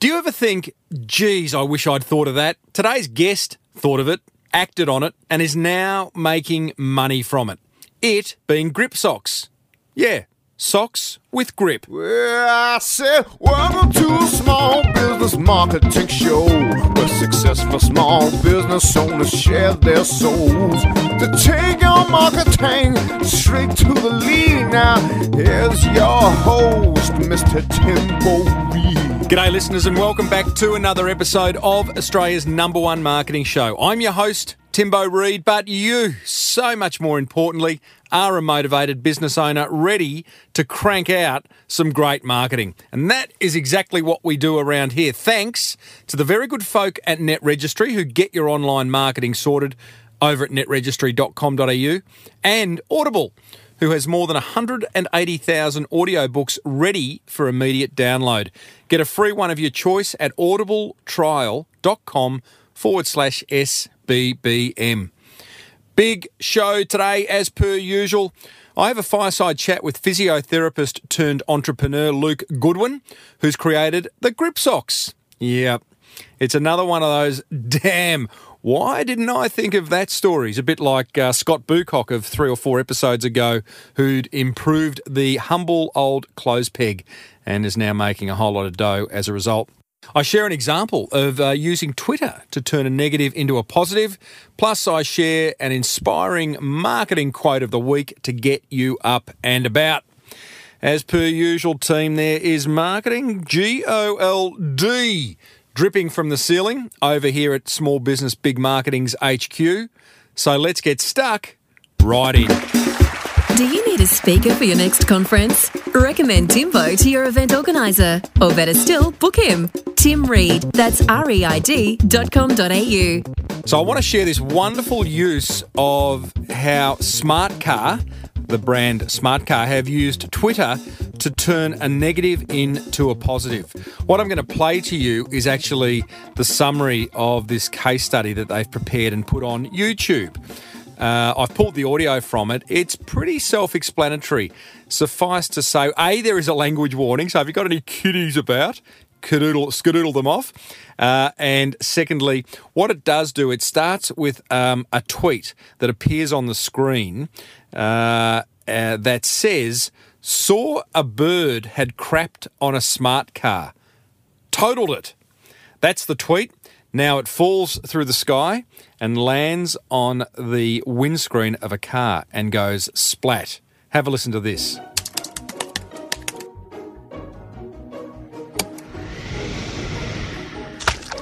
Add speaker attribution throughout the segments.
Speaker 1: Do you ever think, geez, I wish I'd thought of that? Today's guest thought of it, acted on it, and is now making money from it. It being GripSox. Yeah, socks with grip.
Speaker 2: Well, I said, welcome to a small business marketing show where successful small business owners share their souls to take your marketing straight to the lead. Now, here's your host, Mr. Timbo Reid.
Speaker 1: G'day, listeners, and welcome back to another episode of Australia's number one marketing show. I'm your host, Timbo Reid, but you, so much more importantly, are a motivated business owner ready to crank out some great marketing. And that is exactly what we do around here. Thanks to the very good folk at Net Registry who get your online marketing sorted over at netregistry.com.au and Audible who has more than 180,000 audiobooks ready for immediate download. Get a free one of your choice at audibletrial.com forward slash SBBM. Big show today, as per usual. I have a fireside chat with physiotherapist turned entrepreneur Luke Goodwin, who's created the GripSox. Yep, it's another one of those damn why didn't I think of that story? It's a bit like uh, Scott Bucock of three or four episodes ago, who'd improved the humble old clothes peg and is now making a whole lot of dough as a result. I share an example of uh, using Twitter to turn a negative into a positive. Plus, I share an inspiring marketing quote of the week to get you up and about. As per usual, team, there is marketing G O L D dripping from the ceiling over here at Small Business Big Marketing's HQ. So let's get stuck right in.
Speaker 3: Do you need a speaker for your next conference? Recommend Timbo to your event organizer. Or better still, book him. Tim Reid, that's R-E-I-D dot com dot au.
Speaker 1: So I want to share this wonderful use of how Smart Car, the brand Smart Car, have used Twitter to turn a negative into a positive. What I'm going to play to you is actually the summary of this case study that they've prepared and put on YouTube. Uh, I've pulled the audio from it. It's pretty self explanatory. Suffice to say, A, there is a language warning. So if you've got any kiddies about, skadoodle, skadoodle them off. Uh, and secondly, what it does do, it starts with um, a tweet that appears on the screen uh, uh, that says, Saw a bird had crapped on a smart car, totaled it. That's the tweet. Now it falls through the sky and lands on the windscreen of a car and goes splat. Have a listen to this.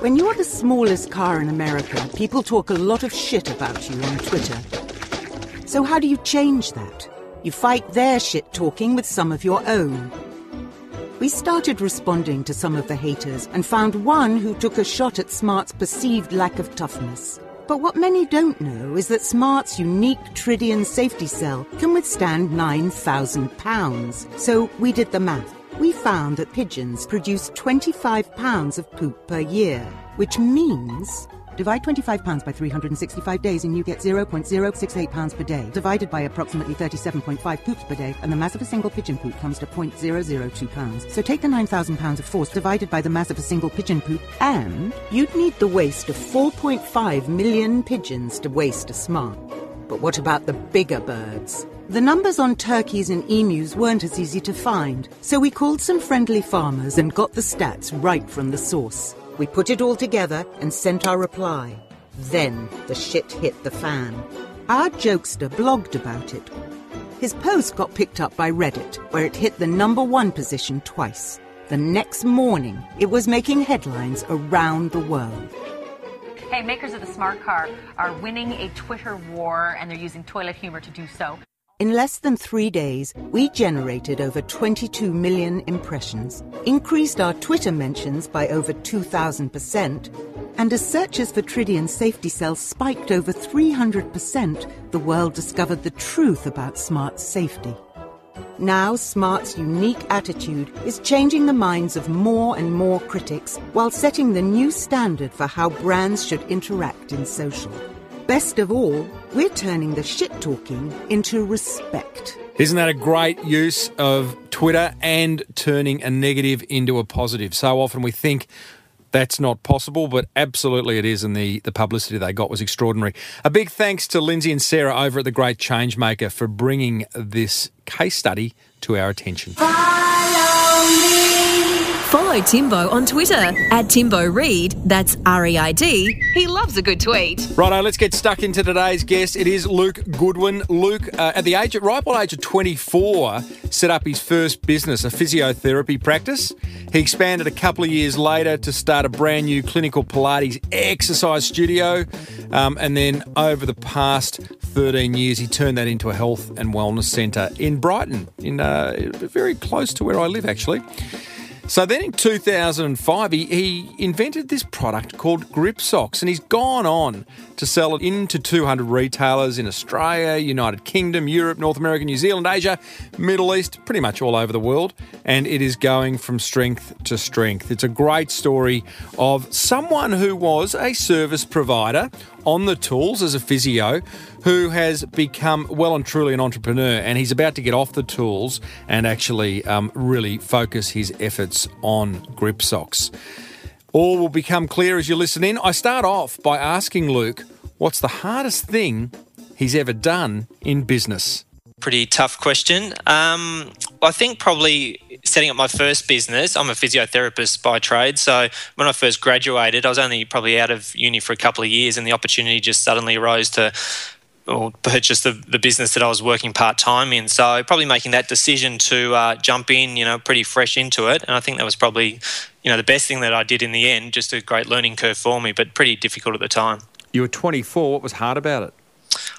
Speaker 4: When you're the smallest car in America, people talk a lot of shit about you on Twitter. So how do you change that? You fight their shit talking with some of your own. We started responding to some of the haters and found one who took a shot at Smart's perceived lack of toughness. But what many don't know is that Smart's unique Tridion safety cell can withstand 9,000 pounds. So we did the math. We found that pigeons produce 25 pounds of poop per year, which means divide 25 pounds by 365 days and you get 0.068 pounds per day, divided by approximately 37.5 poops per day, and the mass of a single pigeon poop comes to 0.002 pounds. So take the 9,000 pounds of force divided by the mass of a single pigeon poop, and you'd need the waste of 4.5 million pigeons to waste a smart. But what about the bigger birds? The numbers on turkeys and emus weren't as easy to find, so we called some friendly farmers and got the stats right from the source. We put it all together and sent our reply. Then the shit hit the fan. Our jokester blogged about it. His post got picked up by Reddit, where it hit the number one position twice. The next morning, it was making headlines around the world.
Speaker 5: Hey, makers of the smart car are winning a Twitter war and they're using toilet humor to do so.
Speaker 4: In less than three days, we generated over 22 million impressions, increased our Twitter mentions by over 2,000%, and as searches for Tridion safety cells spiked over 300%, the world discovered the truth about smart safety. Now, Smart's unique attitude is changing the minds of more and more critics while setting the new standard for how brands should interact in social. Best of all, we're turning the shit talking into respect.
Speaker 1: Isn't that a great use of Twitter and turning a negative into a positive? So often we think that's not possible, but absolutely it is, and the, the publicity they got was extraordinary. A big thanks to Lindsay and Sarah over at The Great Changemaker for bringing this case study to our attention.
Speaker 3: Follow Timbo on Twitter at Timbo Reid. That's R E I D. He loves a good tweet.
Speaker 1: Righto, let's get stuck into today's guest. It is Luke Goodwin. Luke, uh, at the age at ripe old age of 24, set up his first business, a physiotherapy practice. He expanded a couple of years later to start a brand new clinical Pilates exercise studio, um, and then over the past 13 years, he turned that into a health and wellness centre in Brighton, in uh, very close to where I live, actually. So then in 2005, he, he invented this product called GripSox, and he's gone on to sell it into 200 retailers in Australia, United Kingdom, Europe, North America, New Zealand, Asia, Middle East, pretty much all over the world. And it is going from strength to strength. It's a great story of someone who was a service provider on the tools as a physio who has become well and truly an entrepreneur and he's about to get off the tools and actually um, really focus his efforts on grip socks. All will become clear as you listen in. I start off by asking Luke what's the hardest thing he's ever done in business?
Speaker 6: Pretty tough question. Um, I think probably setting up my first business. I'm a physiotherapist by trade. So when I first graduated, I was only probably out of uni for a couple of years, and the opportunity just suddenly arose to or purchase the, the business that I was working part time in. So probably making that decision to uh, jump in, you know, pretty fresh into it. And I think that was probably, you know, the best thing that I did in the end. Just a great learning curve for me, but pretty difficult at the time.
Speaker 1: You were 24. What was hard about it?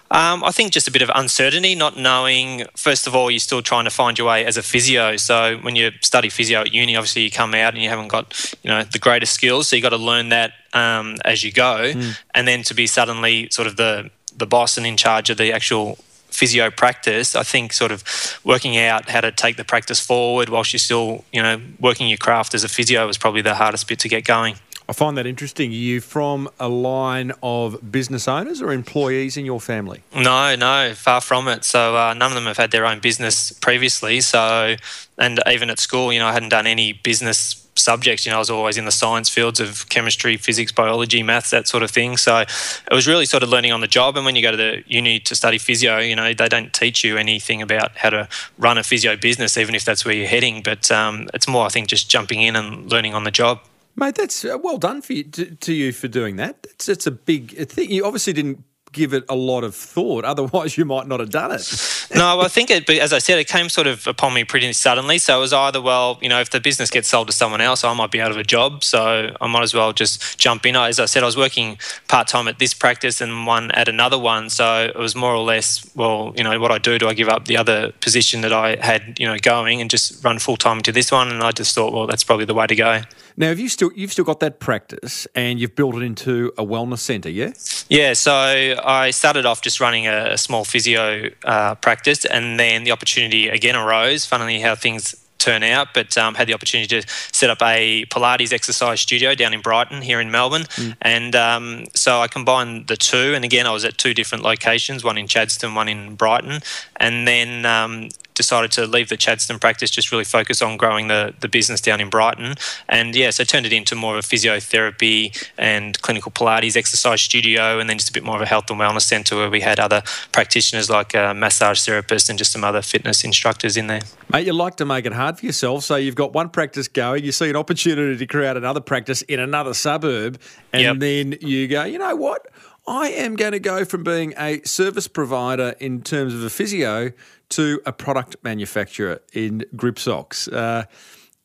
Speaker 6: Um, I think just a bit of uncertainty, not knowing, first of all, you're still trying to find your way as a physio. So when you study physio at uni, obviously you come out and you haven't got, you know, the greatest skills. So you've got to learn that um, as you go. Mm. And then to be suddenly sort of the, the boss and in charge of the actual physio practice, I think sort of working out how to take the practice forward whilst you're still, you know, working your craft as a physio was probably the hardest bit to get going.
Speaker 1: I find that interesting. Are you from a line of business owners or employees in your family?
Speaker 6: No, no, far from it. So uh, none of them have had their own business previously. So, and even at school, you know, I hadn't done any business subjects. You know, I was always in the science fields of chemistry, physics, biology, maths, that sort of thing. So it was really sort of learning on the job. And when you go to the uni to study physio, you know, they don't teach you anything about how to run a physio business, even if that's where you're heading. But um, it's more, I think, just jumping in and learning on the job.
Speaker 1: Mate, that's uh, well done for you, to, to, you for doing that. It's, it's a big thing. You obviously didn't give it a lot of thought. Otherwise, you might not have done it.
Speaker 6: no, I think it, as I said, it came sort of upon me pretty suddenly. So it was either, well, you know, if the business gets sold to someone else, I might be out of a job. So I might as well just jump in. As I said, I was working part time at this practice and one at another one. So it was more or less, well, you know, what I do, do I give up the other position that I had, you know, going and just run full time into this one? And I just thought, well, that's probably the way to go.
Speaker 1: Now, have you still you've still got that practice and you've built it into a wellness centre, yeah?
Speaker 6: Yeah. So I started off just running a, small physio uh, practice, and then the opportunity again arose. Funnily, how things turn out, but um, had the opportunity to set up a Pilates exercise studio down in Brighton here in Melbourne. Mm. And um, so I combined the two. And again, I was at two different locations, one in Chadstone, one in Brighton. And then um, decided to leave the Chadstone practice, just really focus on growing the, the business down in Brighton. And yeah, so turned it into more of a physiotherapy and clinical Pilates exercise studio, and then just a bit more of a health and wellness centre where we had other practitioners like a massage therapist and just some other fitness instructors in there.
Speaker 1: Mate, you like to make it hard for yourself. So you've got one practice going, you see an opportunity to create another practice in another suburb, and yep. then you go, you know what? I am going to go from being a service provider in terms of a physio to a product manufacturer in grip socks. Uh,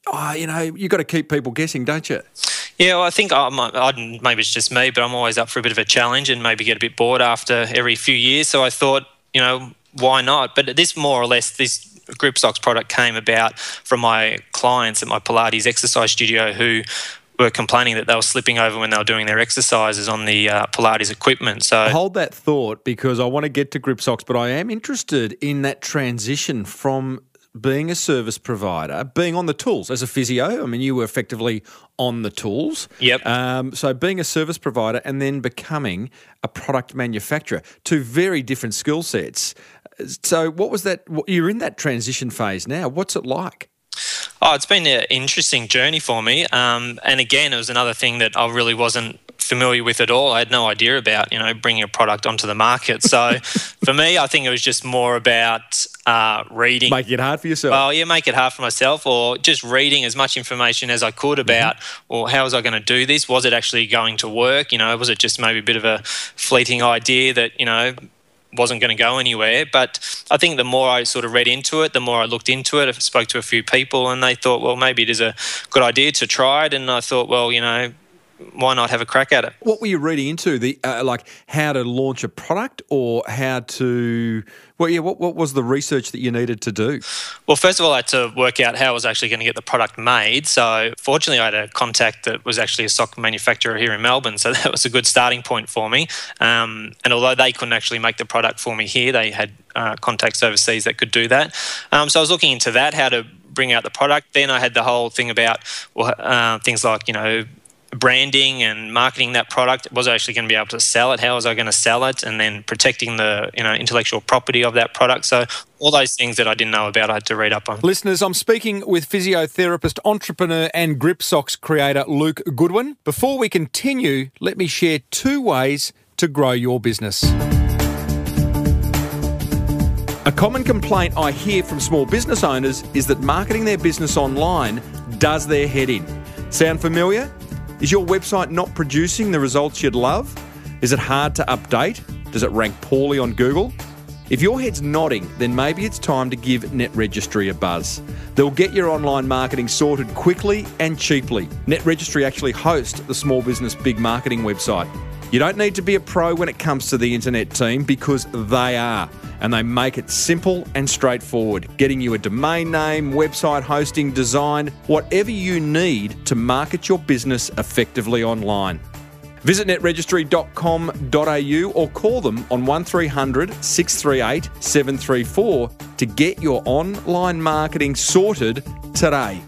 Speaker 1: oh, you know, you've got to keep people guessing, don't you?
Speaker 6: Yeah, well, I think I might, maybe it's just me, but I'm always up for a bit of a challenge and maybe get a bit bored after every few years. So I thought, you know, why not? But this more or less, this grip socks product came about from my clients at my Pilates exercise studio who were complaining that they were slipping over when they were doing their exercises on the uh, Pilates equipment. So
Speaker 1: hold that thought because I want to get to grip socks, but I am interested in that transition from being a service provider, being on the tools as a physio. I mean, you were effectively on the tools.
Speaker 6: Yep.
Speaker 1: Um, so being a service provider and then becoming a product manufacturer, two very different skill sets. So, what was that? You're in that transition phase now. What's it like?
Speaker 6: Oh, it's been an interesting journey for me. Um, and again, it was another thing that I really wasn't familiar with at all. I had no idea about, you know, bringing a product onto the market. So for me, I think it was just more about uh, reading.
Speaker 1: Making it hard for yourself.
Speaker 6: Well, yeah, make it hard for myself or just reading as much information as I could mm-hmm. about, mm-hmm. well, how was I going to do this? Was it actually going to work? You know, was it just maybe a bit of a fleeting idea that, you know, wasn't going to go anywhere. But I think the more I sort of read into it, the more I looked into it. I spoke to a few people, and they thought, well, maybe it is a good idea to try it. And I thought, well, you know, why not have a crack at it?
Speaker 1: What were you reading into? The uh, like how to launch a product or how to well, yeah. What, what was the research that you needed to do?
Speaker 6: Well, first of all, I had to work out how I was actually going to get the product made. So, fortunately, I had a contact that was actually a sock manufacturer here in Melbourne. So that was a good starting point for me. Um, and although they couldn't actually make the product for me here, they had uh, contacts overseas that could do that. Um, so I was looking into that, how to bring out the product. Then I had the whole thing about uh, things like you know branding and marketing that product was I actually going to be able to sell it? How was i going to sell it? And then protecting the you know intellectual property of that product. So all those things that i didn't know about i had to read up on.
Speaker 1: Listeners i'm speaking with physiotherapist entrepreneur and grip socks creator luke goodwin. Before we continue let me share two ways to grow your business. A common complaint I hear from small business owners is that marketing their business online does their head in. Sound familiar? Is your website not producing the results you'd love? Is it hard to update? Does it rank poorly on Google? If your head's nodding, then maybe it's time to give Net Registry a buzz. They'll get your online marketing sorted quickly and cheaply. Net Registry actually host the Small Business Big Marketing website. You don't need to be a pro when it comes to the internet team because they are and they make it simple and straightforward, getting you a domain name, website hosting, design, whatever you need to market your business effectively online. Visit netregistry.com.au or call them on 1300 638 734 to get your online marketing sorted today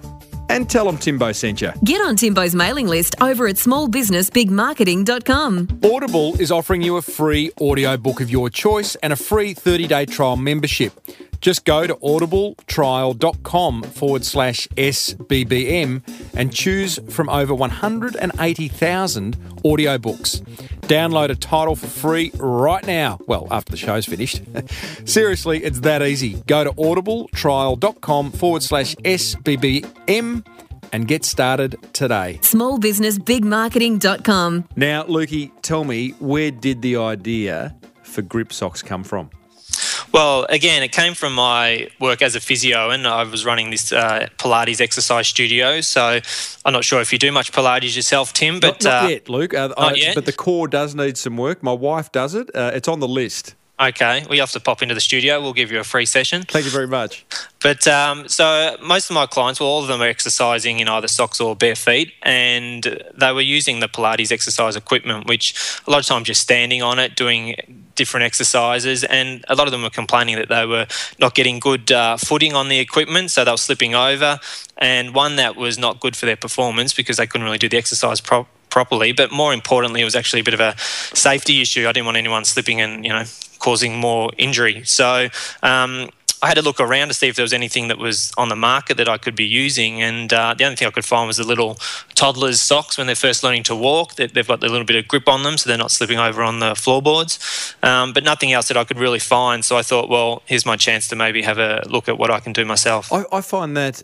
Speaker 1: and tell them Timbo sent you.
Speaker 3: Get on Timbo's mailing list over at smallbusinessbigmarketing.com.
Speaker 1: Audible is offering you a free audiobook of your choice and a free 30 day trial membership. Just go to audibletrial.com forward slash SBBM and choose from over 180,000 audiobooks. Download a title for free right now. Well, after the show's finished. Seriously, it's that easy. Go to audibletrial.com forward slash SBBM and get started today.
Speaker 3: Smallbusinessbigmarketing.com.
Speaker 1: Now, Lukey, tell me, where did the idea for GripSox come from?
Speaker 6: Well, again, it came from my work as a physio, and I was running this uh, Pilates exercise studio. So I'm not sure if you do much Pilates yourself, Tim, but
Speaker 1: not, not uh, yet, Luke. Uh, not I, yet. But the core does need some work. My wife does it. Uh, it's on the list.
Speaker 6: Okay, well, you have to pop into the studio. We'll give you a free session.
Speaker 1: Thank you very much.
Speaker 6: But um, so most of my clients, well, all of them are exercising in either socks or bare feet, and they were using the Pilates exercise equipment, which a lot of times you're standing on it, doing different exercises, and a lot of them were complaining that they were not getting good uh, footing on the equipment, so they were slipping over, and one that was not good for their performance because they couldn't really do the exercise properly. But more importantly, it was actually a bit of a safety issue. I didn't want anyone slipping and you know causing more injury. So. Um, I had to look around to see if there was anything that was on the market that I could be using, and uh, the only thing I could find was the little toddlers' socks when they're first learning to walk. That They've got a little bit of grip on them, so they're not slipping over on the floorboards. Um, but nothing else that I could really find. So I thought, well, here's my chance to maybe have a look at what I can do myself.
Speaker 1: I, I find that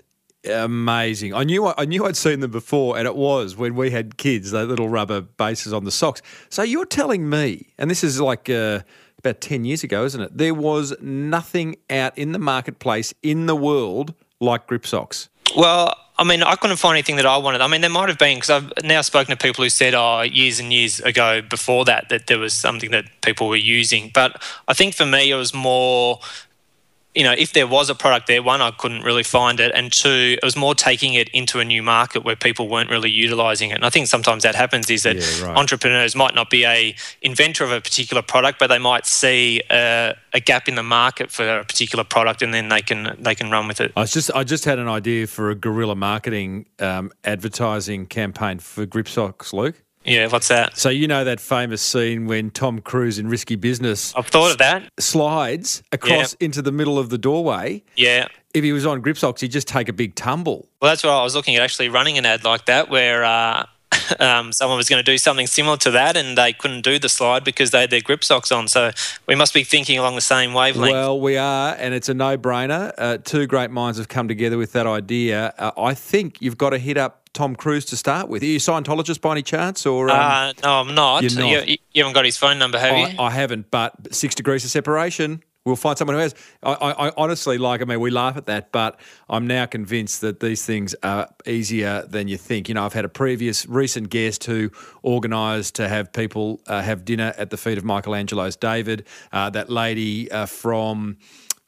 Speaker 1: amazing. I knew I knew I'd seen them before, and it was when we had kids, those little rubber bases on the socks. So you're telling me, and this is like uh, about ten years ago, isn't it? There was nothing out in the marketplace in the world like grip socks.
Speaker 6: Well, I mean, I couldn't find anything that I wanted. I mean, there might have been because I've now spoken to people who said, "Oh, years and years ago, before that, that there was something that people were using." But I think for me, it was more you know, if there was a product there, one, I couldn't really find it, and two, it was more taking it into a new market where people weren't really utilizing it. And I think sometimes that happens is that
Speaker 1: Yeah, right.
Speaker 6: entrepreneurs might not be a inventor of a particular product, but they might see a, a gap in the market for a particular product, and then they can they can run with it.
Speaker 1: I was just I just had an idea for a guerrilla marketing um, advertising campaign for grip socks, Luke.
Speaker 6: Yeah, what's that?
Speaker 1: So you know that famous scene when Tom Cruise in Risky Business
Speaker 6: I've thought of that.
Speaker 1: slides across into the middle of the doorway.
Speaker 6: Yeah.
Speaker 1: If he was on grip socks, he'd just take a big tumble.
Speaker 6: Well, that's what I was looking at actually running an ad like that where uh, um, someone was going to do something similar to that and they couldn't do the slide because they had their grip socks on. So we must be thinking along the same wavelength.
Speaker 1: Well, we are, and it's a no-brainer. Uh, two great minds have come together with that idea. Uh, I think you've got to hit up Tom Cruise to start with. Are you a Scientologist by any chance, or um,
Speaker 6: uh, no, I'm not.
Speaker 1: You're not.
Speaker 6: You, you haven't got his phone number, have
Speaker 1: I,
Speaker 6: you?
Speaker 1: I haven't, but six degrees of separation. We'll find someone who has. I, I, I honestly like. I mean, we laugh at that, but I'm now convinced that these things are easier than you think. You know, I've had a previous recent guest who organised to have people uh, have dinner at the feet of Michelangelo's David. Uh, that lady uh, from.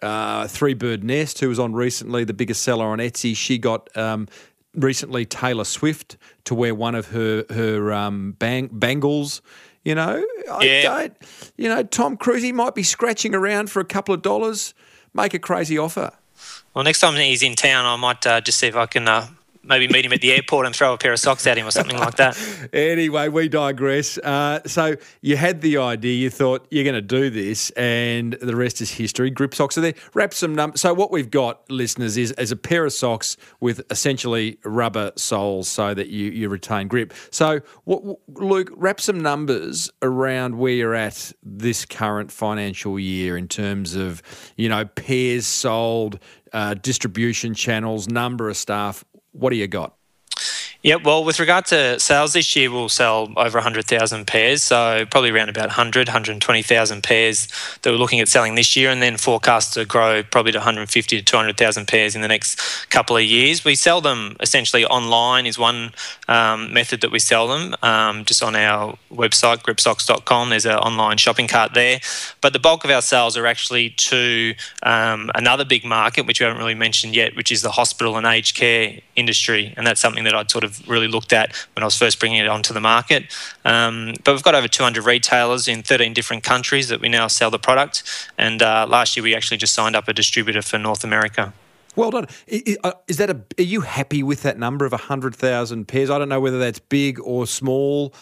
Speaker 1: Uh, Three Bird Nest, who was on recently, the biggest seller on Etsy, she got um, recently Taylor Swift to wear one of her her um, bang, bangles. You know, I
Speaker 6: Yeah.
Speaker 1: don't. You know, Tom Cruise, he might be scratching around for a couple of dollars. Make a crazy offer.
Speaker 6: well, next time he's in town, I might uh, just see if I can uh, maybe meet him at the airport and throw a pair of socks at him or something like that.
Speaker 1: Anyway, we digress. Uh, so you had the idea, you thought you're going to do this, and the rest is history. Grip socks are there. Wrap some numbers. So what we've got, listeners, is, is a pair of socks with essentially rubber soles so that you, you retain grip. So what, Luke, wrap some numbers around where you're at this current financial year in terms of you know pairs sold, uh, distribution channels, number of staff. What do you got?
Speaker 6: Yeah, well, with regard to sales this year, we'll sell over 100,000 pairs, so probably around about 100, 120,000 pairs that we're looking at selling this year, and then forecast to grow probably to 150 to 200,000 pairs in the next couple of years. We sell them essentially online, is one um, method that we sell them, um, just on our website, gripsocks.com. There's an online shopping cart there. But the bulk of our sales are actually to um, another big market, which we haven't really mentioned yet, which is the hospital and aged care industry. And that's something that I'd sort of really looked at when I was first bringing it onto the market. Um, but we've got over 200 retailers in 13 different countries that we now sell the product. And uh, last year we actually just signed up a distributor for North America.
Speaker 1: Well done. Uh, Is that a? Are you happy with that number of hundred thousand pairs? I don't know whether that's big or small.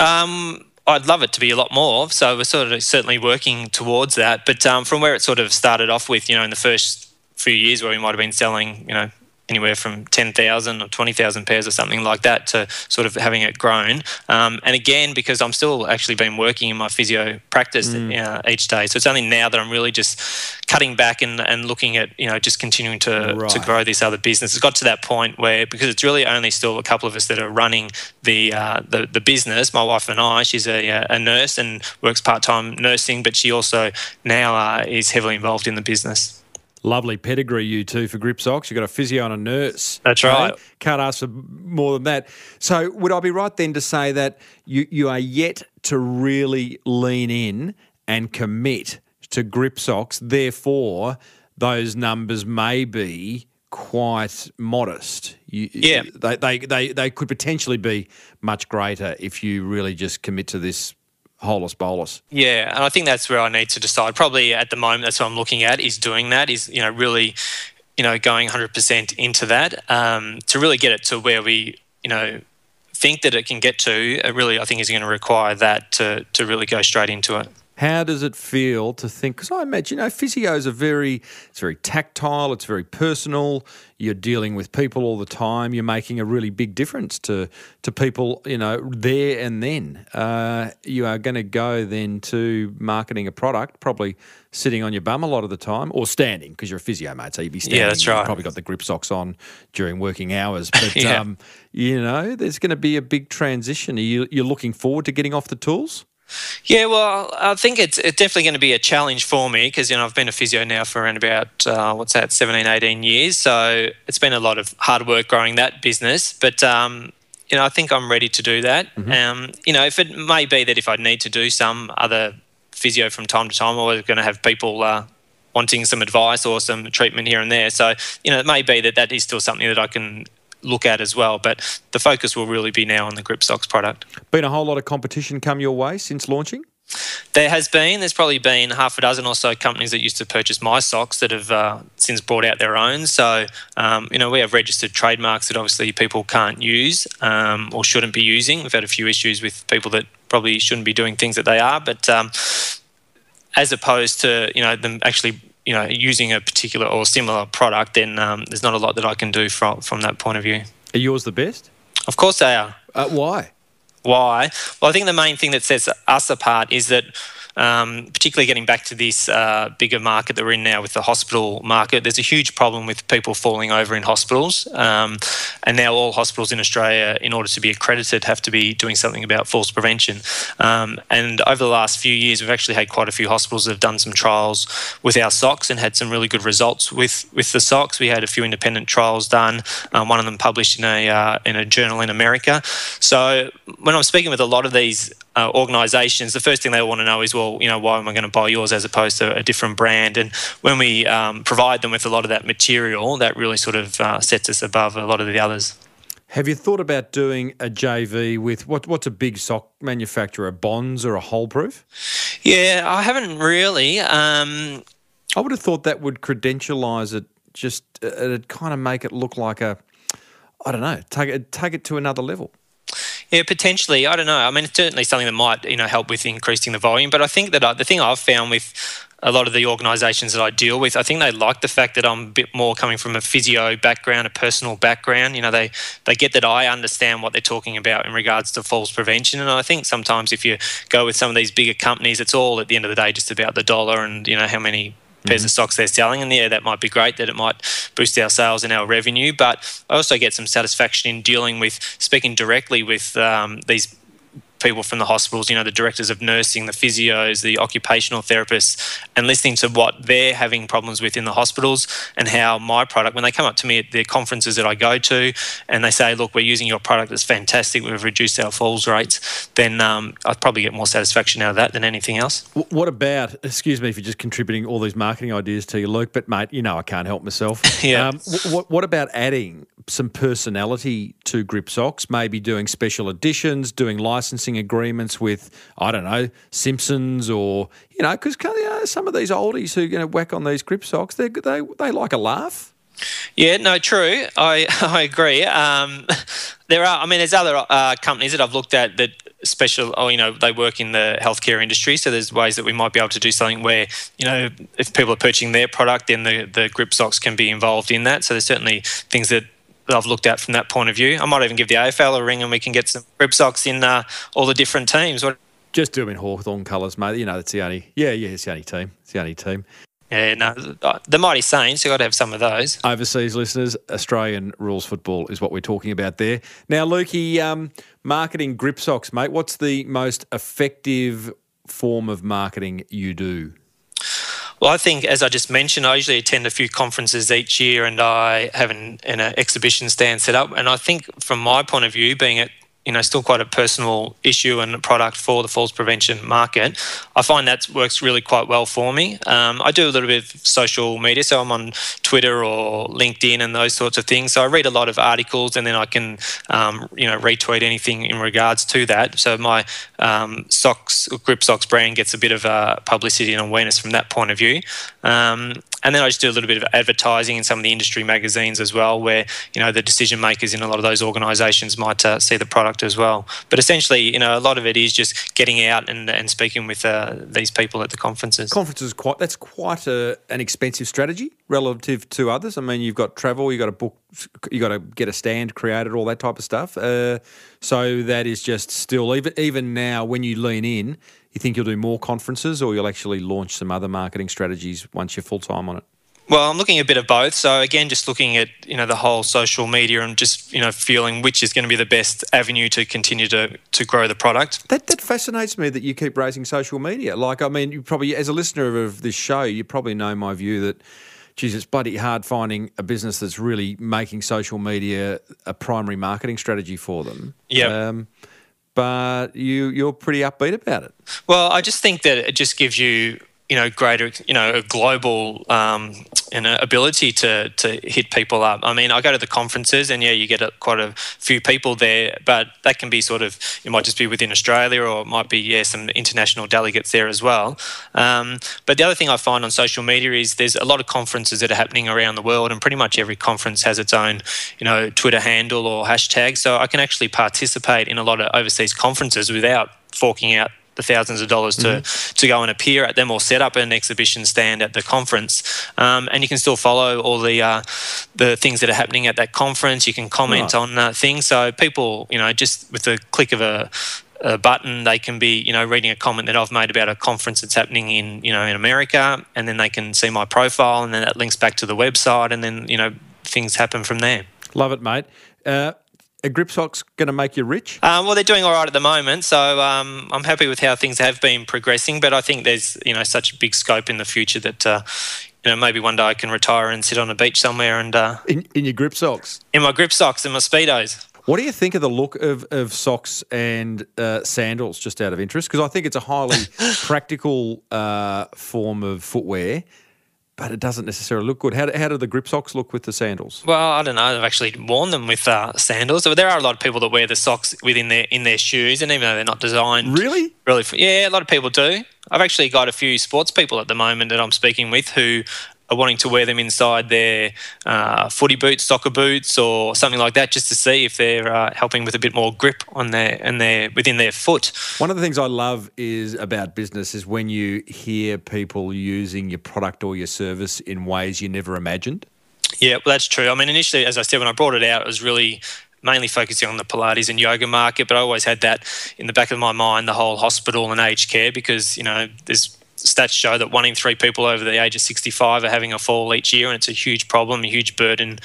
Speaker 6: Um, I'd love it to be a lot more. So we're sort of certainly working towards that. But um, from where it sort of started off with, you know, in the first few years where we might have been selling, you know, anywhere from 10,000 or 20,000 pairs or something like that to sort of having it grown. Um, and again, because I'm still actually been working in my physio practice uh, each day. So it's only now that I'm really just cutting back and, and looking at, you know, just continuing to, to grow this other business. It's got to that point where, because it's really only still a couple of us that are running the uh, the, the business, my wife and I, she's a, uh, a nurse and works part time nursing, but she also now uh, is heavily involved in the business.
Speaker 1: Lovely pedigree, you two, for grip socks. You've got a physio and a nurse.
Speaker 6: That's
Speaker 1: eh?
Speaker 6: right.
Speaker 1: Can't ask for more than that. So, would I be right then to say that you, you are yet to really lean in and commit to grip socks? Therefore, those numbers may be quite modest. You,
Speaker 6: Yeah.
Speaker 1: They, they, they, they could potentially be much greater if you really just commit to this holus bolus.
Speaker 6: Yeah, and I think that's where I need to decide. Probably at the moment, that's what I'm looking at is doing that. Is you know really, you know, going 100% into that um, to really get it to where we you know think that it can get to. It really, I think, is going to require that to to really go straight into it.
Speaker 1: How does it feel to think? Because I imagine, you know, physios are very, it's very tactile, it's very personal. You're dealing with people all the time. You're making a really big difference to to people, you know, there and then. Uh, you are going to go then to marketing a product, probably sitting on your bum a lot of the time, or standing because you're a physio, mate. So you'd be standing.
Speaker 6: Yeah,
Speaker 1: that's
Speaker 6: right.
Speaker 1: You've probably got the grip socks on during working hours, but
Speaker 6: Yeah.
Speaker 1: um, you know, there's going to be a big transition. Are you you're looking forward to getting off the tools?
Speaker 6: Yeah, well, I think it's, it's definitely going to be a challenge for me because, you know, I've been a physio now for around about, uh, what's that, 17, 18 years. So it's been a lot of hard work growing that business. But, um, you know, I think I'm ready to do that. Um, you know, if it may be that if I need to do some other physio from time to time, I'm always going to have people uh, wanting some advice or some treatment here and there. So, you know, it may be that that is still something that I can look at as well. But the focus will really be now on the GripSox product.
Speaker 1: Been a whole lot of competition come your way since launching?
Speaker 6: There has been. There's probably been half a dozen or so companies that used to purchase my socks that have uh, since brought out their own. So, um, you know, we have registered trademarks that obviously people can't use um, or shouldn't be using. We've had a few issues with people that probably shouldn't be doing things that they are. But um, as opposed to, you know, them actually you know using a particular or similar product, then um, there's not a lot that I can do from from that point of view.
Speaker 1: Are yours the best?
Speaker 6: Of course they are.
Speaker 1: Uh, why?
Speaker 6: Why? Well, I think the main thing that sets us apart is that um, particularly getting back to this uh, bigger market that we're in now with the hospital market, there's a huge problem with people falling over in hospitals. Um, and now all hospitals in Australia, in order to be accredited, have to be doing something about falls prevention. Um, and over the last few years, we've actually had quite a few hospitals that have done some trials with our socks and had some really good results with, with the socks. We had a few independent trials done, um, one of them published in a, uh, in a journal in America. So when I'm speaking with a lot of these uh, organisations, the first thing they want to know is, well, you know, why am I going to buy yours as opposed to a different brand? And when we um, provide them with a lot of that material, that really sort of uh, sets us above a lot of the others.
Speaker 1: Have you thought about doing a JV with what? What's a big sock manufacturer, Bonds or a Holeproof?
Speaker 6: Yeah, I haven't really. Um,
Speaker 1: I would have thought that would credentialise it. Just uh, it'd kind of make it look like a, I don't know, take it take it to another level.
Speaker 6: Yeah, potentially. I don't know. I mean, it's certainly something that might you know help with increasing the volume. But I think that I, the thing I've found with a lot of the organisations that I deal with, I think they like the fact that I'm a bit more coming from a physio background, a personal background. You know, they they get that I understand what they're talking about in regards to falls prevention. And I think sometimes if you go with some of these bigger companies, it's all at the end of the day just about the dollar and you know how many pairs of stocks they're selling. And yeah, that might be great that it might boost our sales and our revenue. But I also get some satisfaction in dealing with speaking directly with um, these people from the hospitals, you know, the directors of nursing, the physios, the occupational therapists, and listening to what they're having problems with in the hospitals and how my product, when they come up to me at the conferences that I go to and they say, look, we're using your product, it's fantastic, we've reduced our falls rates, then um, I'd probably get more satisfaction out of that than anything else.
Speaker 1: What about, excuse me for just contributing all these marketing ideas to you, Luke, but mate, you know I can't help myself.
Speaker 6: yeah.
Speaker 1: Um, what, what about adding some personality to GripSox, maybe doing special editions, doing licensing agreements with, I don't know, Simpsons or, you know, because you know, some of these oldies who going to whack on these GripSox, they, they, they like a laugh.
Speaker 6: Yeah, no, true. I I agree. Um, there are. I mean, there's other uh, companies that I've looked at that special. Oh, you know, they work in the healthcare industry, so there's ways that we might be able to do something where you know, if people are purchasing their product, then the the grip socks can be involved in that. So there's certainly things that that I've looked at from that point of view. I might even give the AFL a ring and we can get some grip socks in uh, all the different teams. What?
Speaker 1: Just do them in Hawthorn colours, mate. You know, that's the only. Yeah, yeah, it's the only team. It's the only team.
Speaker 6: Yeah, no, the Mighty Saints, you've got to have some of those.
Speaker 1: Overseas listeners, Australian rules football is what we're talking about there. Now, Lukey, um, marketing grip socks, mate, what's the most effective form of marketing you do?
Speaker 6: Well, I think, as I just mentioned, I usually attend a few conferences each year and I have an, an exhibition stand set up. And I think, from my point of view, being at you know still quite a personal issue and product for the falls prevention market. I find that works really quite well for me. Um, I do a little bit of social media, so I'm on Twitter or LinkedIn and those sorts of things. So I read a lot of articles and then I can um, you know retweet anything in regards to that. So my um, socks grip socks brand gets a bit of uh, publicity and awareness from that point of view. Um, and then I just do a little bit of advertising in some of the industry magazines as well, where you know the decision makers in a lot of those organisations might uh, see the product as well. But essentially, you know, a lot of it is just getting out and, and speaking with uh, these people at the conferences.
Speaker 1: Conferences quite that's quite a, an expensive strategy relative to others. I mean, you've got travel, you've got to book, you got to get a stand created, all that type of stuff. Uh, so that is just still even even now when you lean in, you think you'll do more conferences or you'll actually launch some other marketing strategies once you're full time on it?
Speaker 6: Well, I'm looking at a bit of both. So again, just looking at you know the whole social media and just you know feeling which is going to be the best avenue to continue to to grow the product.
Speaker 1: That that fascinates me that you keep raising social media. Like, I mean, you probably as a listener of this show, you probably know my view that. Geez, it's bloody hard finding a business that's really making social media a primary marketing strategy for them.
Speaker 6: Yeah.
Speaker 1: Um, but you you're pretty upbeat about it.
Speaker 6: Well, I just think that it just gives you you know greater you know a global um, you know ability to to hit people up. I mean, I go to the conferences and yeah, you get a, quite a few people there, but that can be sort of it might just be within Australia or it might be yeah some international delegates there as well. Um, but the other thing I find on social media is there's a lot of conferences that are happening around the world, and pretty much every conference has its own you know Twitter handle or hashtag. So I can actually participate in a lot of overseas conferences without forking out the thousands of dollars to, mm-hmm. to go and appear at them or set up an exhibition stand at the conference. Um, and you can still follow all the uh, the things that are happening at that conference. You can comment right. on uh, things. So people, you know, just with the click of a, a button, they can be, you know, reading a comment that I've made about a conference that's happening in, you know, in America, and then they can see my profile, and then that links back to the website, and then you know, things happen from there.
Speaker 1: Love it, mate. Uh, are Gripsox going to make you rich?
Speaker 6: Um, well, they're doing all right at the moment, so um, I'm happy with how things have been progressing. But I think there's you know such a big scope in the future that uh, you know maybe one day I can retire and sit on a beach somewhere and uh,
Speaker 1: in, in your socks.
Speaker 6: in my grip socks and my speedos.
Speaker 1: What do you think of the look of, of socks and uh, sandals, just out of interest? Because I think it's a highly practical uh, form of footwear but it doesn't necessarily look good. How, how do the grip socks look with the sandals?
Speaker 6: Well, I don't know. I've actually worn them with uh, sandals. So there are a lot of people that wear the socks within their in their shoes, and even though they're not designed,
Speaker 1: really,
Speaker 6: really, for, yeah, a lot of people do. I've actually got a few sports people at the moment that I'm speaking with who are wanting to wear them inside their uh, footy boots, soccer boots, or something like that, just to see if they're uh, helping with a bit more grip on their and their within their foot.
Speaker 1: One of the things I love is about business is when you hear people using your product or your service in ways you never imagined.
Speaker 6: Yeah, well, that's true. I mean, initially, as I said, when I brought it out, it was really mainly focusing on the Pilates and yoga market, but I always had that in the back of my mind, the whole hospital and aged care, because, you know, there's stats show that one in three people over the age of 65 are having a fall each year, and it's a huge problem, a huge burden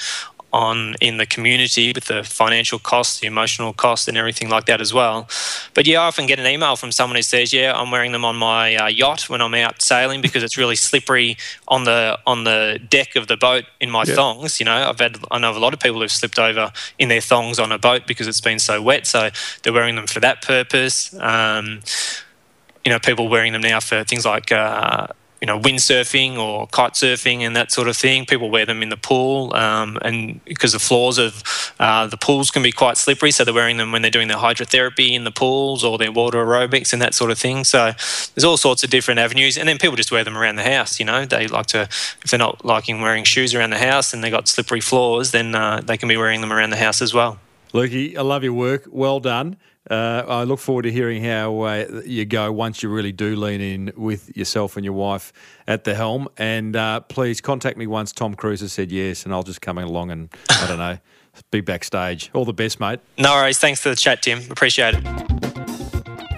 Speaker 6: on in the community with the financial costs, the emotional costs, and everything like that as well. But yeah, I often get an email from someone who says, "Yeah, I'm wearing them on my uh, yacht when I'm out sailing because it's really slippery on the on the deck of the boat in my yeah. thongs." You know, I've had I know a lot of people who've slipped over in their thongs on a boat because it's been so wet, so they're wearing them for that purpose. Um, you know, people wearing them now for things like uh, you know windsurfing or kite surfing and that sort of thing. People wear them in the pool, um, and because the floors of uh, the pools can be quite slippery, so they're wearing them when they're doing their hydrotherapy in the pools or their water aerobics and that sort of thing. So there's all sorts of different avenues, and then people just wear them around the house. You know, they like to if they're not liking wearing shoes around the house and they got slippery floors, then uh, they can be wearing them around the house as well.
Speaker 1: Lukey, I love your work. Well done. Uh, I look forward to hearing how uh, you go once you really do lean in with yourself and your wife at the helm. And uh, please contact me once Tom Cruise has said yes, and I'll just come along and, I don't know, be backstage. All the best, mate.
Speaker 6: No worries. Thanks for the chat, Tim. Appreciate it.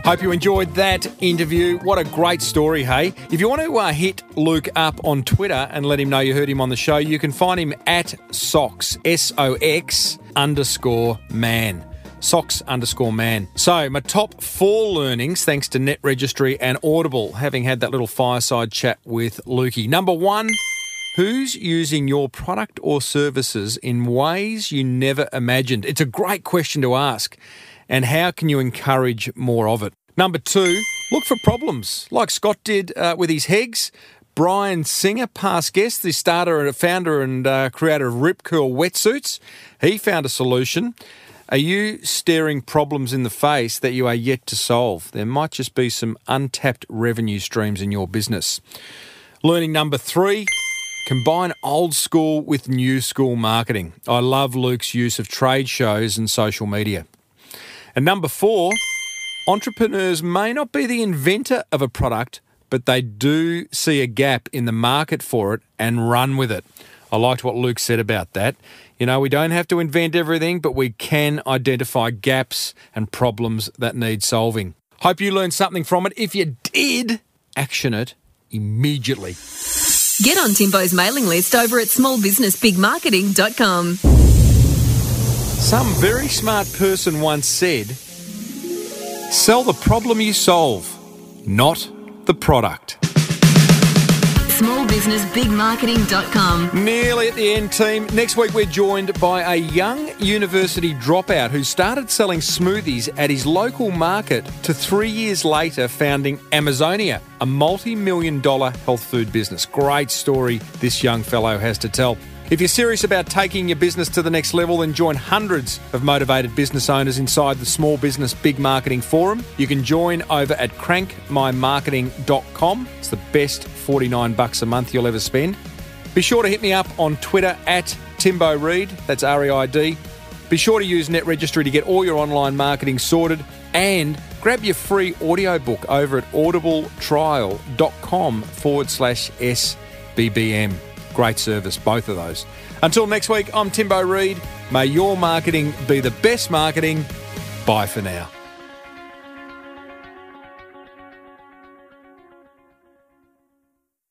Speaker 1: Hope you enjoyed that interview. What a great story, hey? If you want to uh, hit Luke up on Twitter and let him know you heard him on the show, you can find him at Sox, S O X underscore man. Socks underscore man. So, my top four learnings, thanks to Net Registry and Audible, having had that little fireside chat with Lukey. Number one, who's using your product or services in ways you never imagined? It's a great question to ask. And how can you encourage more of it? Number two, look for problems, like Scott did uh, with his Hegs. Brian Singer, past guest, the starter and founder and uh, creator of Rip Curl wetsuits, he found a solution. Are you staring problems in the face that you are yet to solve? There might just be some untapped revenue streams in your business. Learning number three combine old school with new school marketing. I love Luke's use of trade shows and social media. And number four, entrepreneurs may not be the inventor of a product, but they do see a gap in the market for it and run with it. I liked what Luke said about that. You know, we don't have to invent everything, but we can identify gaps and problems that need solving. Hope you learned something from it. If you did, action it immediately.
Speaker 3: Get on Timbo's mailing list over at smallbusinessbigmarketing.com.
Speaker 1: Some very smart person once said, Sell the problem you solve, not the product.
Speaker 3: smallbusinessbigmarketing.com.
Speaker 1: Nearly at the end, team. Next week, we're joined by a young university dropout who started selling smoothies at his local market to three years later founding Amazonia, a multi million dollar health food business. Great story this young fellow has to tell. If you're serious about taking your business to the next level, then join hundreds of motivated business owners inside the Small Business Big Marketing Forum. You can join over at crankmymarketing.com. It's the best 49 bucks a month you'll ever spend. Be sure to hit me up on Twitter at Timbo Reid, that's R E I D. Be sure to use Net Registry to get all your online marketing sorted and grab your free audiobook over at audibletrial.com forward slash SBBM. Great service, both of those. Until next week, I'm Timbo Reid. May your marketing be the best marketing. Bye for now.